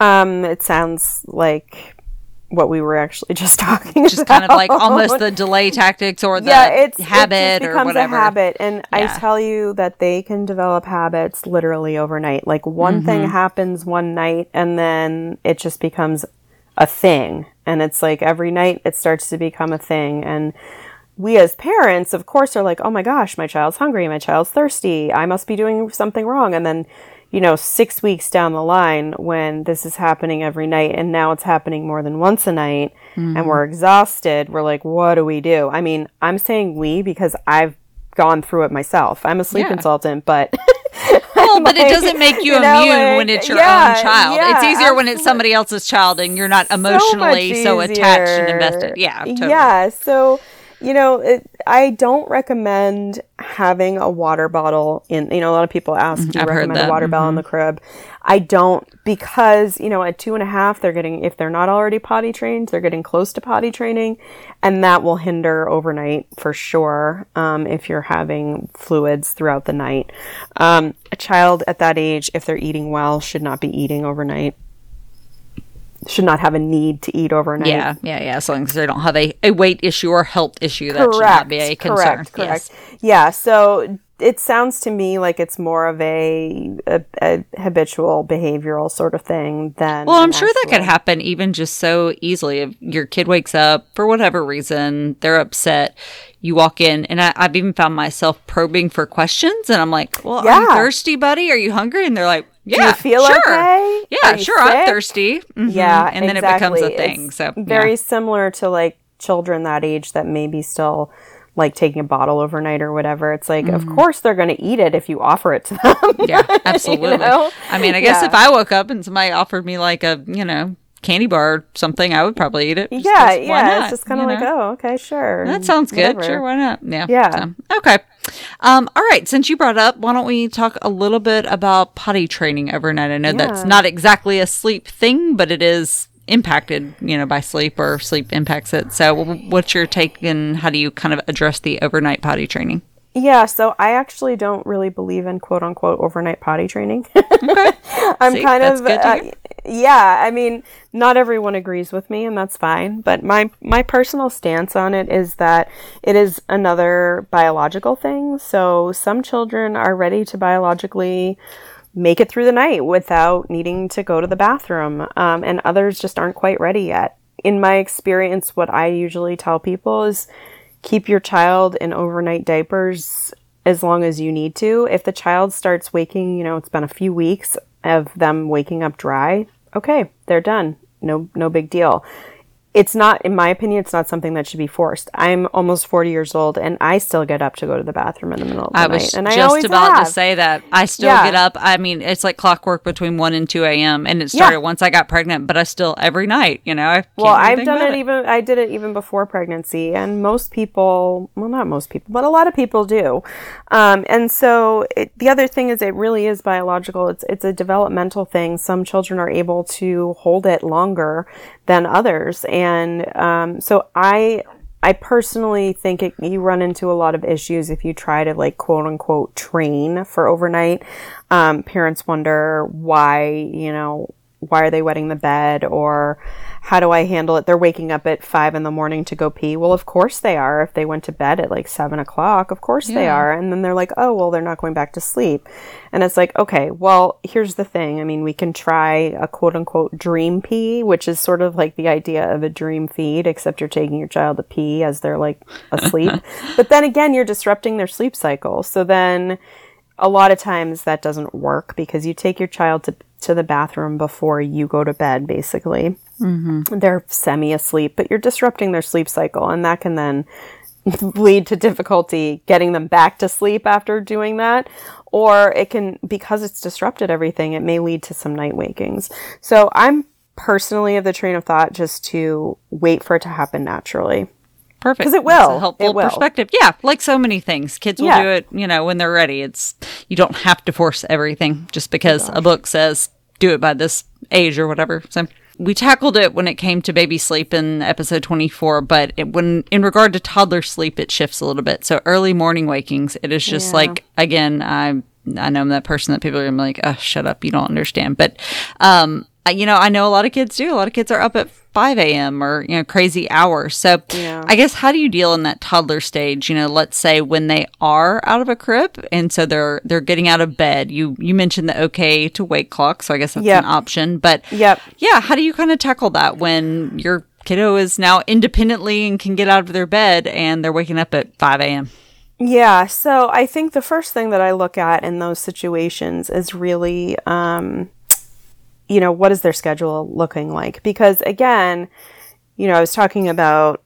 um, it sounds like what we were actually just talking Just kind of like almost the delay tactics or the yeah, it's habit it just or becomes whatever. a habit, and I tell you that they can develop habits literally overnight. Like one thing Mm-hmm. happens one night, and then it just becomes a thing, and it's like every night it starts to become a thing, and we as parents, of course, are like, oh my gosh, my child's hungry, my child's thirsty, I must be doing something wrong, and then. You know, six weeks down the line, when this is happening every night, and now it's happening more than once a night, and mm. we're exhausted, we're like, what do we do? I mean, I'm saying we because I've gone through it myself. I'm a sleep Yeah. consultant, but Well, but it doesn't make you, you know, immune like, when it's your yeah, own child. it's yeah, easier when it's somebody else's child and you're not emotionally so attached and invested. Yeah, totally. Yeah, so you know, it, I don't recommend having a water bottle in. You know, a lot of people ask, do you Mm-hmm. I've recommend. Mm-hmm. a water bottle in the crib? I don't because you know, at two and a half, they're getting if they're not already potty trained, they're getting close to potty training, and that will hinder overnight for sure. Um, if you're having fluids throughout the night, um, a child at that age, if they're eating well, should not be eating overnight. Should not have a need to eat overnight. Yeah, yeah, yeah. As long as they don't have a, a weight issue or health issue, that should not be a concern. Correct. correct. Yes. Yeah. So it sounds to me like it's more of a, a, a habitual behavioral sort of thing than. Well, I'm sure that could happen even just so easily. If your kid wakes up for whatever reason, they're upset, you walk in, and I, I've even found myself probing for questions, and I'm like, "Well, are you thirsty, buddy? Are you hungry?" And they're like, "Yeah, you feel sure. okay? Yeah, sure. I'm sick?" thirsty." Mhm. Yeah, and then exactly. it becomes a thing. It's so very yeah. similar to like children that age that maybe still like taking a bottle overnight or whatever. It's like, of course they're going to eat it if you offer it to them. Mm-hmm. Yeah, absolutely. know? I mean, I guess Yeah. if I woke up and somebody offered me like a, you know, candy bar or something, I would probably eat it. yeah, yeah. not, It's just kind of like, know? oh, okay, sure. That sounds good. Whatever. Sure, why not? Yeah. Yeah. so, okay. Um, all right. Since you brought up, why don't we talk a little bit about potty training overnight? I know that's not exactly a sleep thing, but it is impacted, you know, by sleep or sleep impacts it. So, what's your take and how do you kind of address the overnight potty training? Yeah, so I actually don't really believe in quote unquote overnight potty training. I'm See, kind of uh, yeah, I mean, not everyone agrees with me and that's fine, but my my personal stance on it is that it is another biological thing. So some children are ready to biologically make it through the night without needing to go to the bathroom, um, and others just aren't quite ready yet. In my experience, what I usually tell people is keep your child in overnight diapers as long as you need to. If the child starts waking, you know, it's been a few weeks of them waking up dry, okay, they're done. No no big deal. It's not, in my opinion, it's not something that should be forced. I'm almost 40 years old and I still get up to go to the bathroom in the middle of the I night. was and I just about have. to say that. I still Yeah. get up. I mean, it's like clockwork between 1 and 2 a.m. And it started Yeah. once I got pregnant, but I still, every night, you know. I Well, I've done about it, even I did it even before pregnancy, and most people, well, not most people, but a lot of people do. Um, and so it, the other thing is, it really is biological. It's it's a developmental thing. Some children are able to hold it longer than others, and um, so I. I personally think it, you run into a lot of issues if you try to like quote unquote train for overnight. Um, parents wonder why, you know, why are they wetting the bed or how do I handle it? They're waking up at five in the morning to go pee. Well, of course they are. If they went to bed at like seven o'clock, of course they are. And then they're like, oh, well, they're not going back to sleep. And it's like, okay, well, here's the thing. I mean, we can try a quote unquote dream pee, which is sort of like the idea of a dream feed, except you're taking your child to pee as they're like asleep. but then again, you're disrupting their sleep cycle. So then a lot of times that doesn't work because you take your child to, to the bathroom before you go to bed, basically. Mm-hmm. They're semi asleep, but you're disrupting their sleep cycle, and that can then lead to difficulty getting them back to sleep after doing that. Or it can, because it's disrupted everything, it may lead to some night wakings. So I'm personally of the train of thought just to wait for it to happen naturally. Perfect. 'Cause it That's will. a helpful will. perspective. Yeah, like so many things. Kids will Yeah. do it, you know, when they're ready. It's you don't have to force everything just because a book says do it by this age or whatever. So we tackled it when it came to baby sleep in episode 24, but it, when in regard to toddler sleep, it shifts a little bit. So early morning wakings, it is just Yeah. like again, I I know I'm that person that people are gonna be like, oh, shut up, you don't understand. But um, I- you know, I know a lot of kids do. A lot of kids are up at 5 a.m. or you know crazy hours. So Yeah. I guess how do you deal in that toddler stage? You know, let's say when they are out of a crib and so they're they're getting out of bed. You you mentioned the okay to wake clock, so I guess that's Yep. an option. But Yep. yeah, how do you kind of tackle that when your kiddo is now independently and can get out of their bed and they're waking up at 5 a.m. Yeah, so I think the first thing that I look at in those situations is really, um, you know, what is their schedule looking like? Because again, you know, I was talking about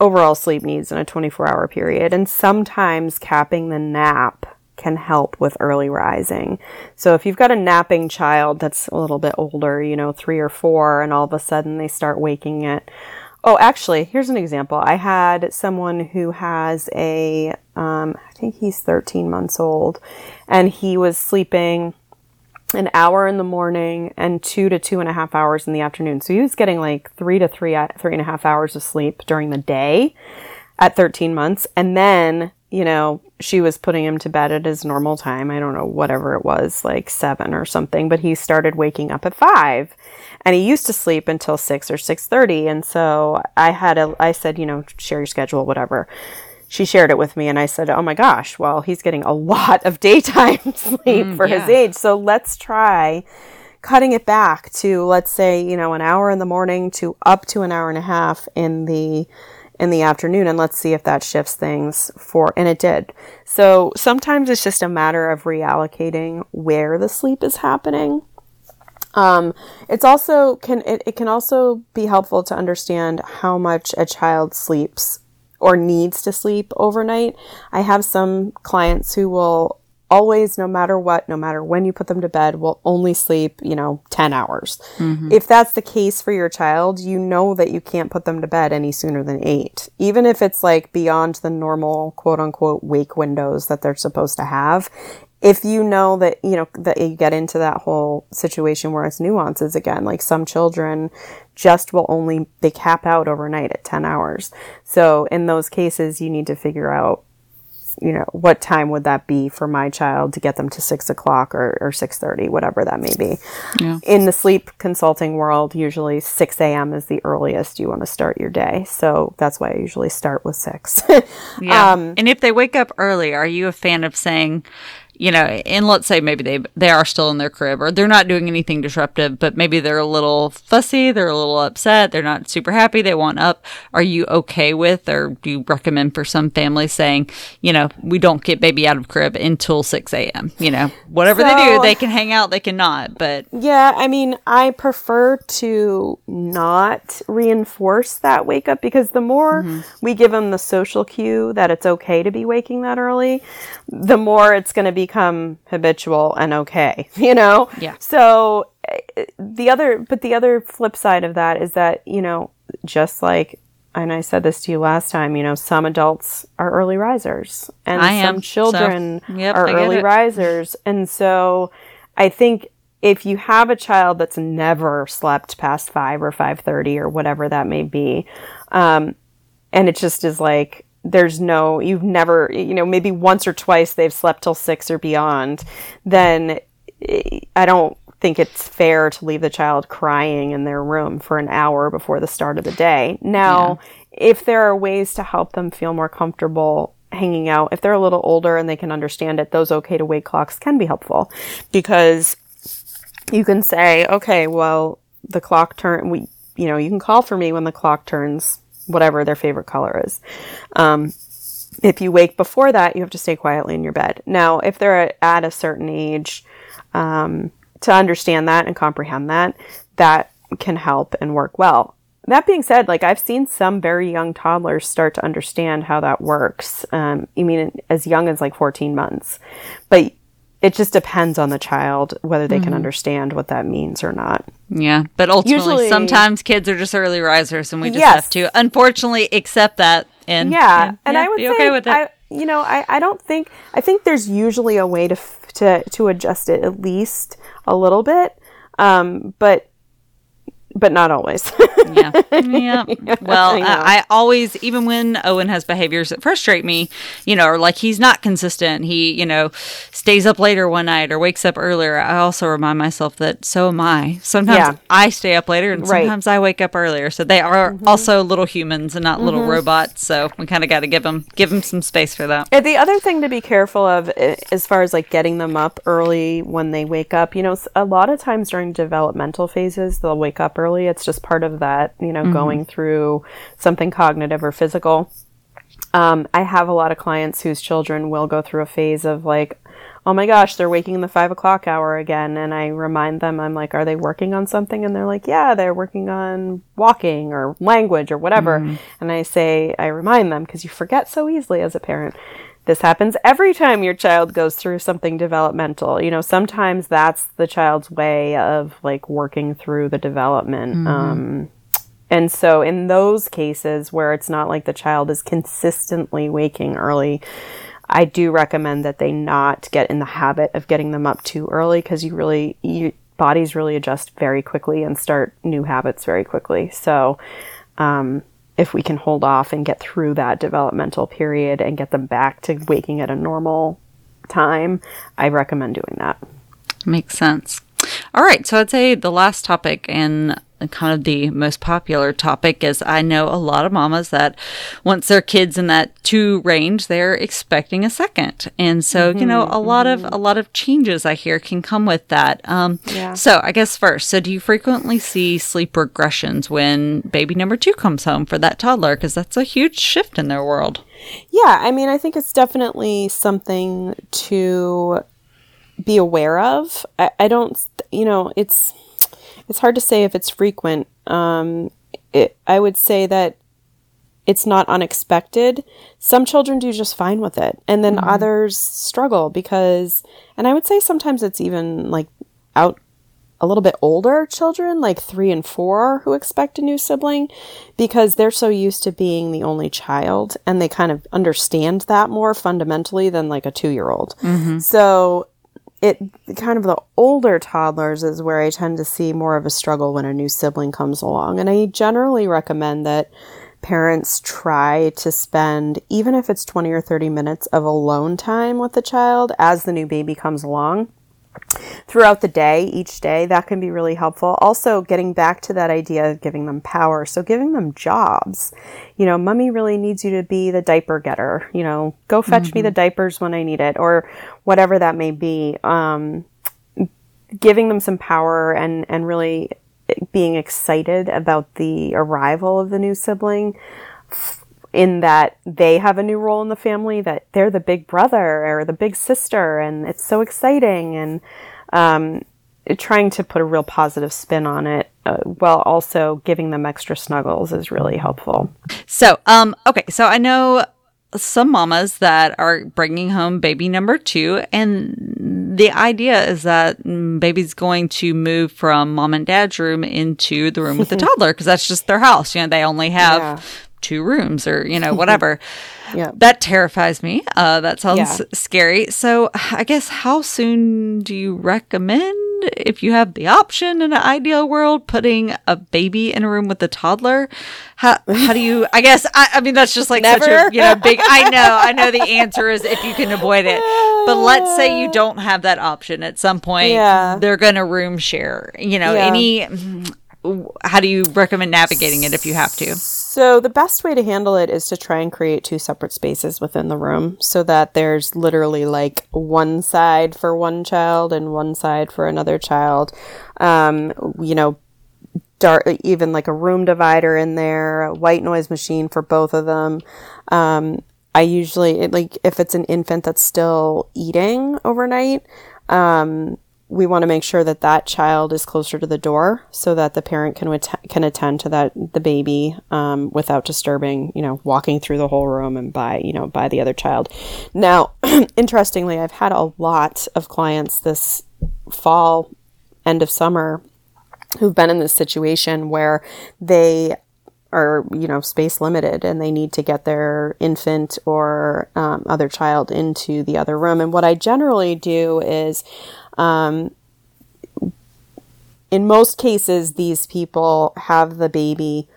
overall sleep needs in a 24 hour period, and sometimes capping the nap can help with early rising. So if you've got a napping child that's a little bit older, you know, three or four, and all of a sudden they start waking at Oh, actually, here's an example. I had someone who has a, um, I think he's 13 months old, and he was sleeping an hour in the morning and two to two and a half hours in the afternoon. So he was getting like three to three, three and a half hours of sleep during the day at 13 months. And then, you know, she was putting him to bed at his normal time. I don't know, whatever it was, like seven or something, but he started waking up at five and he used to sleep until six or 6.30. And so I had a, I said, you know, share your schedule, whatever. She shared it with me and I said, oh my gosh, well, he's getting a lot of daytime sleep for his age. So let's try cutting it back to let's say you know an hour in the morning to up to an hour and a half in the in the afternoon and let's see if that shifts things for and it did. So sometimes it's just a matter of reallocating where the sleep is happening. Um, it's also can it, it can also be helpful to understand how much a child sleeps or needs to sleep overnight. I have some clients who will always, no matter what, no matter when you put them to bed, will only sleep, you know, 10 hours. Mm-hmm. If that's the case for your child, you know that you can't put them to bed any sooner than eight. Even if it's like beyond the normal quote unquote wake windows that they're supposed to have. If you know that, you know, that you get into that whole situation where it's nuances again, like some children just will only, they cap out overnight at 10 hours. So in those cases, you need to figure out you know what time would that be for my child to get them to six o'clock or, or 6.30 whatever that may be Yeah. in the sleep consulting world usually 6 a.m is the earliest you want to start your day so that's why i usually start with 6 Yeah. Um, and if they wake up early, are you a fan of saying, you know, and let's say maybe they they are still in their crib or they're not doing anything disruptive, but maybe they're a little fussy, they're a little upset, they're not super happy, they want up. Are you okay with, or do you recommend for some families saying, you know, we don't get baby out of crib until six a.m. You know, whatever so, they do, they can hang out, they cannot. But yeah, I mean, I prefer to not reinforce that wake up because the more mm-hmm. we give them the social cue that it's okay to be waking that early, the more it's going to become habitual and okay, you know? Yeah. So the other, but the other flip side of that is that, you know, just like, and I said this to you last time, you know, some adults are early risers and I some am, children so, yep, are early risers. And so I think if you have a child that's never slept past five or five thirty or whatever that may be, um, and it just is like there's no you've never you know maybe once or twice they've slept till six or beyond then eh, i don't think it's fair to leave the child crying in their room for an hour before the start of the day now yeah. if there are ways to help them feel more comfortable hanging out if they're a little older and they can understand it those okay to wake clocks can be helpful because you can say okay well the clock turn we you know you can call for me when the clock turns whatever their favorite color is. Um, if you wake before that, you have to stay quietly in your bed. Now, if they're at a certain age, um, to understand that and comprehend that, that can help and work well. That being said, like I've seen some very young toddlers start to understand how that works. Um, I mean, as young as like 14 months, but it just depends on the child whether they mm-hmm. can understand what that means or not. Yeah, but ultimately, Usually, sometimes kids are just early risers, and we just yes. have to unfortunately accept that. And yeah, and, and yeah, I would be say, okay with it. I, you know, I, I don't think I think there's usually a way to to to adjust it at least a little bit, um, but but not always. yeah. Yeah. Well, I, I, always, even when Owen has behaviors that frustrate me, you know, or like he's not consistent, he, you know, stays up later one night or wakes up earlier, I also remind myself that so am I. Sometimes yeah. I stay up later and right. sometimes I wake up earlier. So they are mm-hmm. also little humans and not mm-hmm. little robots. So we kind of got to give them, give them some space for that. And the other thing to be careful of as far as like getting them up early when they wake up, you know, a lot of times during developmental phases, they'll wake up early early. It's just part of that, you know, mm-hmm. going through something cognitive or physical. Um, I have a lot of clients whose children will go through a phase of like, oh my gosh, they're waking in the five o'clock hour again. And I remind them, I'm like, are they working on something? And they're like, yeah, they're working on walking or language or whatever. Mm-hmm. And I say, I remind them because you forget so easily as a parent. This happens every time your child goes through something developmental. You know, sometimes that's the child's way of like working through the development. Mm-hmm. Um, and so, in those cases where it's not like the child is consistently waking early, I do recommend that they not get in the habit of getting them up too early because you really, your bodies really adjust very quickly and start new habits very quickly. So, um, if we can hold off and get through that developmental period and get them back to waking at a normal time, I recommend doing that. Makes sense. All right, so I'd say the last topic and kind of the most popular topic is I know a lot of mamas that once their kids in that two range, they're expecting a second. And so, mm-hmm, you know, a mm-hmm. lot of, a lot of changes I hear can come with that. Um, yeah. so I guess first, so do you frequently see sleep regressions when baby number two comes home for that toddler? Cause that's a huge shift in their world. Yeah. I mean, I think it's definitely something to be aware of. I, I don't, you know, it's, it's hard to say if it's frequent. Um, it, I would say that it's not unexpected. Some children do just fine with it, and then mm-hmm. others struggle because, and I would say sometimes it's even like out a little bit older children, like three and four, who expect a new sibling because they're so used to being the only child and they kind of understand that more fundamentally than like a two year old. Mm-hmm. So it kind of the older toddlers is where I tend to see more of a struggle when a new sibling comes along. And I generally recommend that parents try to spend, even if it's 20 or 30 minutes of alone time with the child as the new baby comes along. throughout the day, each day, that can be really helpful. Also, getting back to that idea of giving them power. So, giving them jobs. You know, mommy really needs you to be the diaper getter. You know, go fetch me mm-hmm. the diapers when I need it, or whatever that may be. Um, giving them some power and, and really being excited about the arrival of the new sibling in that they have a new role in the family that they're the big brother or the big sister and it's so exciting and um, trying to put a real positive spin on it uh, while also giving them extra snuggles is really helpful so um okay so i know some mamas that are bringing home baby number two and the idea is that baby's going to move from mom and dad's room into the room with the toddler because that's just their house you know they only have Yeah. two rooms or you know whatever Yeah. that terrifies me uh, that sounds Yeah. scary so i guess how soon do you recommend if you have the option in an ideal world putting a baby in a room with a toddler how, how do you i guess I, I mean that's just like such a Never. you know big i know i know the answer is if you can avoid it but let's say you don't have that option at some point Yeah. they're gonna room share you know Yeah. any how do you recommend navigating it if you have to So the best way to handle it is to try and create two separate spaces within the room so that there's literally like one side for one child and one side for another child. Um, you know, dark, even like a room divider in there, a white noise machine for both of them. Um, I usually it, like if it's an infant that's still eating overnight, um, we want to make sure that that child is closer to the door so that the parent can att- can attend to that the baby um, without disturbing you know walking through the whole room and by you know by the other child. Now interestingly i've had a lot of clients this fall end of summer who've been in this situation where they are you know space limited and they need to get their infant or um, other child into the other room. And what i generally do is um, in most cases these people have the baby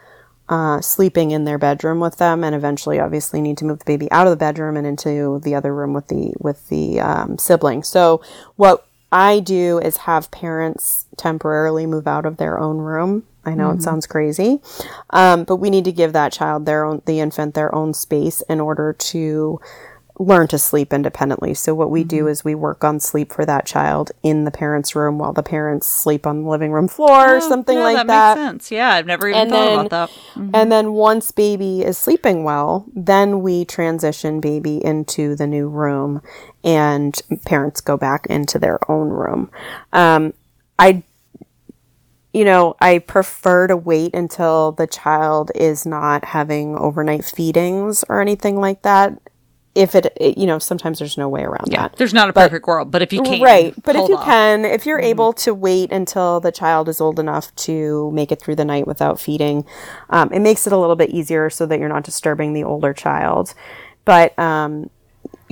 uh, sleeping in their bedroom with them and eventually obviously need to move the baby out of the bedroom and into the other room with the with the um, sibling so what i do is have parents temporarily move out of their own room. I know it sounds crazy um, but we need to give that child their own the infant their own space in order to learn to sleep independently. So what we Mm-hmm. do is we work on sleep for that child in the parents' room while the parents sleep on the living room floor or something Oh, Yeah, like that, that. makes sense yeah i've never even And thought then- about that And then once baby is sleeping well, then we transition baby into the new room and parents go back into their own room. Um, I, you know, I prefer to wait until the child is not having overnight feedings or anything like that. If it, it- you know, sometimes there's no way around that. there's not a perfect world but if you can Right. But if you off. can, if you're able to wait until the child is old enough to make it through the night without feeding, um, it makes it a little bit easier so that you're not disturbing the older child. But um,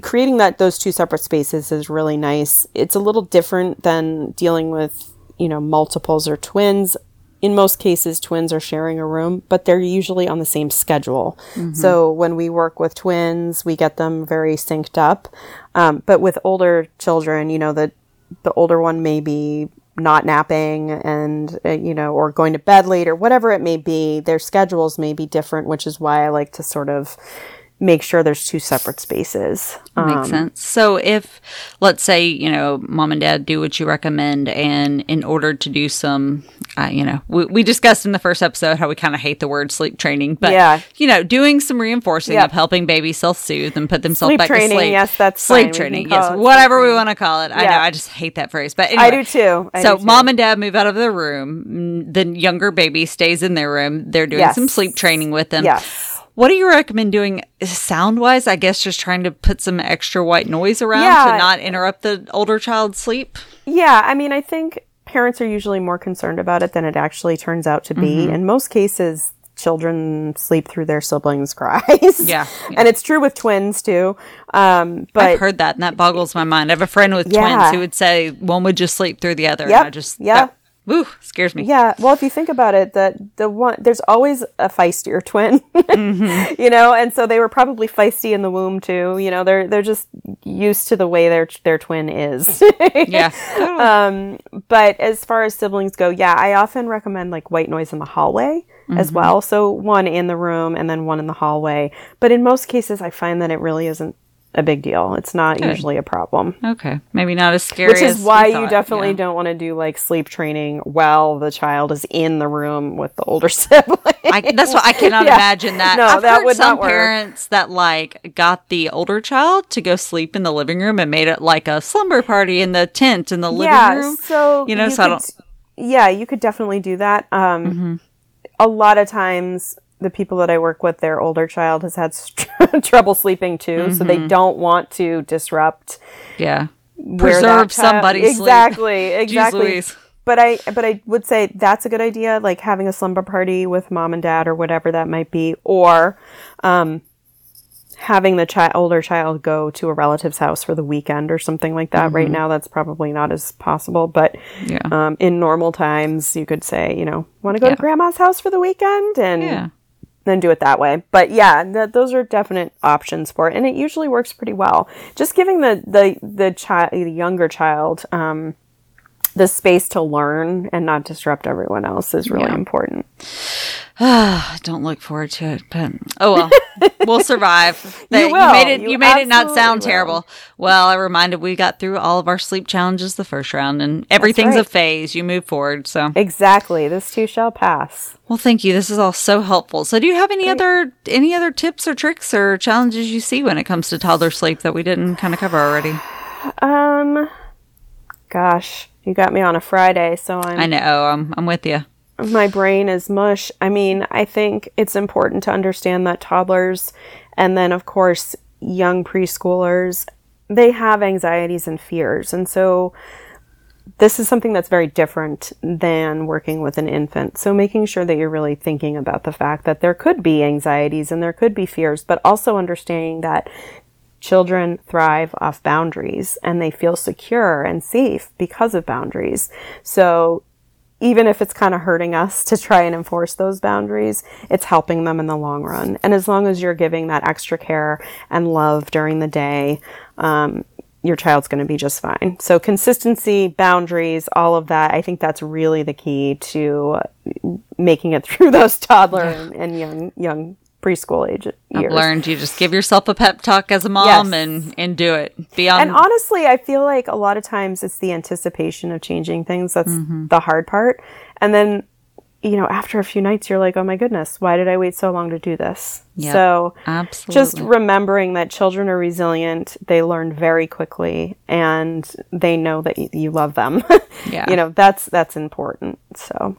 creating that those two separate spaces is really nice. It's a little different than dealing with you know multiples or twins. In most cases, twins are sharing a room, but they're usually on the same schedule. So when we work with twins, we get them very synced up. Um, but with older children, you know, the the older one may be not napping and uh, you know or going to bed late or whatever it may be their schedules may be different which is why i like to sort of make sure there's two separate spaces Um, Makes sense. So if let's say, you know, mom and dad do what you recommend and in order to do some uh, you know, we, we discussed in the first episode how we kind of hate the word sleep training, but Yeah. you know, doing some reinforcing Yep. of helping babies self-soothe and put themselves Sleep back training, to sleep. Training, yes, that's sleep fine. Training. Yes, whatever we want to call it. I know I just hate that phrase, but anyway. i do too I so do too. mom and dad move out of the room. mm, The younger baby stays in their room. They're doing Yes. some sleep training with them. yes What do you recommend doing sound wise? I guess just trying to put some extra white noise around Yeah. to not interrupt the older child's sleep. Yeah, I mean, I think parents are usually more concerned about it than it actually turns out to be. Mm-hmm. In most cases, children sleep through their siblings' cries. Yeah, yeah. and it's true with twins too. Um, but I've heard that and that boggles my mind. I have a friend with Yeah. twins who would say one would just sleep through the other. Yep, And I just, yep. Ooh, scares me. Yeah, well, if you think about it, that the one there's always a feistier twin, Mm-hmm. you know, and so they were probably feisty in the womb too. You know, they're they're just used to the way their their twin is. Yeah. um, but as far as siblings go, yeah, I often recommend like white noise in the hallway as Mm-hmm. well. So one in the room and then one in the hallway. But in most cases, I find that it really isn't a big deal. It's not usually a problem. Okay. Maybe not as scary Which as is why you thought, definitely yeah. don't want to do like sleep training while the child is in the room with the older sibling. I, that's what I cannot Yeah. imagine that. No, I've that heard would some not work. Some parents that like got the older child to go sleep in the living room and made it like a slumber party in the tent in the living yeah, room. so you know, so I don't- yeah, you could definitely do that. Um, Mm-hmm. a lot of times the people that I work with, their older child has had st- trouble sleeping too, so Mm-hmm. they don't want to disrupt Yeah. Preserve child- somebody's sleep. exactly, Jeez exactly. But I, but I would say that's a good idea, like having a slumber party with mom and dad or whatever that might be, or um, having the chi- older child go to a relative's house for the weekend or something like that. Right now, that's probably not as possible, but Mm-hmm. Yeah. um, in normal times, you could say, you know, want to go Yeah. to grandma's house for the weekend and Yeah. Then do it that way. But yeah, th- those are definite options for it, and it usually works pretty well. Just giving the the the child, the younger child, um, the space to learn and not disrupt everyone else is really Yeah. important. Don't look forward to it, but oh well, we'll survive. That- will. made it. You, You made it not sound will. terrible. Well, I reminded we got through all of our sleep challenges the first round, and everything's a phase. You move forward. So, Exactly. This too shall pass. well, thank you. This is all so helpful. So, do you have any other any other tips or tricks or challenges you see when it comes to toddler sleep that we didn't kind of cover already? Um, gosh, you got me on a Friday, so I'm I know. I'm I'm with you. my brain is mush. I mean, I think it's important to understand that toddlers and then, of course, young preschoolers, they have anxieties and fears. And so, this is something that's very different than working with an infant. So, making sure that you're really thinking about the fact that there could be anxieties and there could be fears, but also understanding that children thrive off boundaries and they feel secure and safe because of boundaries. So, even if it's kind of hurting us to try and enforce those boundaries, it's helping them in the long run. And as long as you're giving that extra care and love during the day, um, your child's going to be just fine. So consistency, boundaries, all of that, I think that's really the key to making it through those toddler and, and young young preschool age I've learned you just give yourself a pep talk as a mom Yes. and and do it. Beyond And honestly, I feel like a lot of times it's the anticipation of changing things that's Mm-hmm. the hard part. And then, you know, after a few nights, you're like, oh my goodness, why did I wait so long to do this? Yep. So absolutely. just remembering that children are resilient, they learn very quickly, and they know that y- you love them. Yeah. you know, that's that's important. So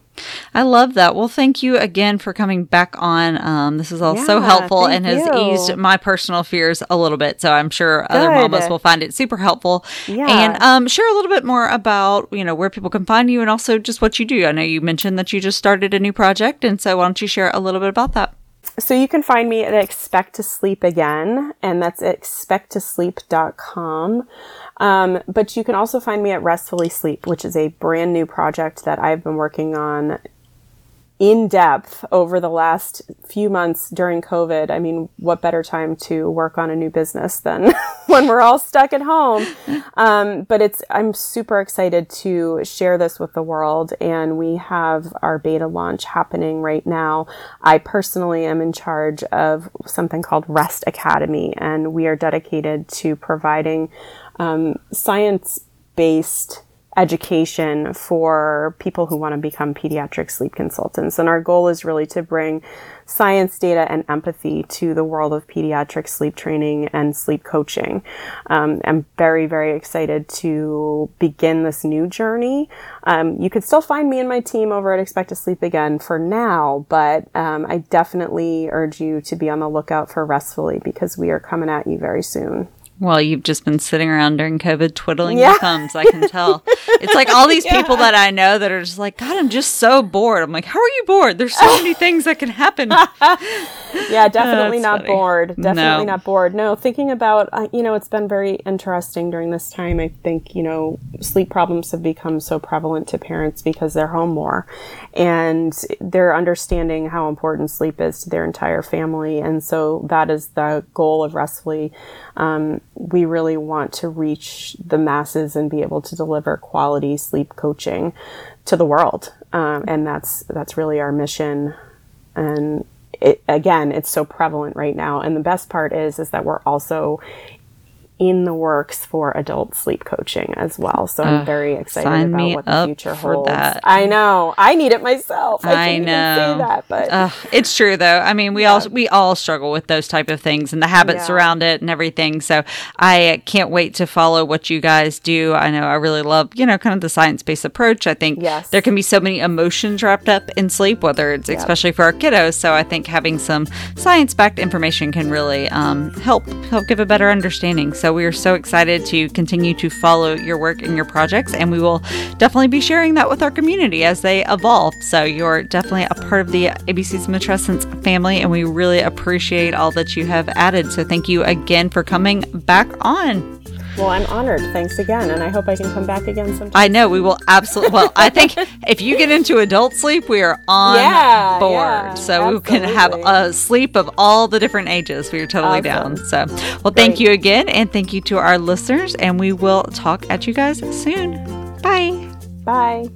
I love that. Well, thank you again for coming back on. Um, this is all so helpful and has you. eased my personal fears a little bit. So I'm sure other Good. mamas will find it super helpful. Yeah. And um, share a little bit more about you know where people can find you and also just what you do. I know you mentioned that you just started a new project, and so why don't you share a little bit about that? So you can find me at Expect to Sleep Again, and that's at expecttosleep.com. Um, but you can also find me at Restfully Sleep, which is a brand new project that I've been working on in depth over the last few months during COVID. I mean, what better time to work on a new business than when we're all stuck at home? Um, but it's, I'm super excited to share this with the world. And we have our beta launch happening right now. I personally am in charge of something called Rest Academy, and we are dedicated to providing um, science based education for people who want to become pediatric sleep consultants. And our goal is really to bring science, data, and empathy to the world of pediatric sleep training and sleep coaching. Um, I'm very, very excited to begin this new journey. Um, you could still find me and my team over at Expect to Sleep Again for now, but um, I definitely urge you to be on the lookout for Restfully because we are coming at you very soon. Well, you've just been sitting around during COVID twiddling yeah. your thumbs. I can tell. it's like all these yeah. people that I know that are just like, God, I'm just so bored. I'm like, how are you bored? There's so many things that can happen. yeah, definitely not funny. bored. Definitely no. not bored. No, thinking about, uh, you know, it's been very interesting during this time. I think, you know, sleep problems have become so prevalent to parents because they're home more and they're understanding how important sleep is to their entire family. And so that is the goal of Restfully. Um, we really want to reach the masses and be able to deliver quality sleep coaching to the world. Um, and that's, that's really our mission. And again, it's so prevalent right now. And the best part is, is that we're also in the works for adult sleep coaching as well. So I'm uh, very excited about what the future holds. That. I know. I need it myself. I, I know. that, but uh, it's true though. I mean, we yeah. all we all struggle with those type of things and the habits yeah. around it and everything. So I can't wait to follow what you guys do. I know I really love, you know, kind of the science-based approach. I think yes. there can be so many emotions wrapped up in sleep, whether it's yep. especially for our kiddos. So I think having some science-backed information can really um, help help give a better understanding. So so we are so excited to continue to follow your work and your projects, and we will definitely be sharing that with our community as they evolve. So you're definitely a part of the ABC's Matrescence family, and we really appreciate all that you have added. So thank you again for coming back on. Well, I'm honored. Thanks again, and I hope I can come back again sometime. I know we will absolutely. Well, I think if you get into adult sleep, we are on yeah, board. Yeah, so absolutely. we can have a sleep of all the different ages. We are totally awesome. down. So, well, thank you again, and thank you to our listeners, and we will talk at you guys soon. Bye. Bye.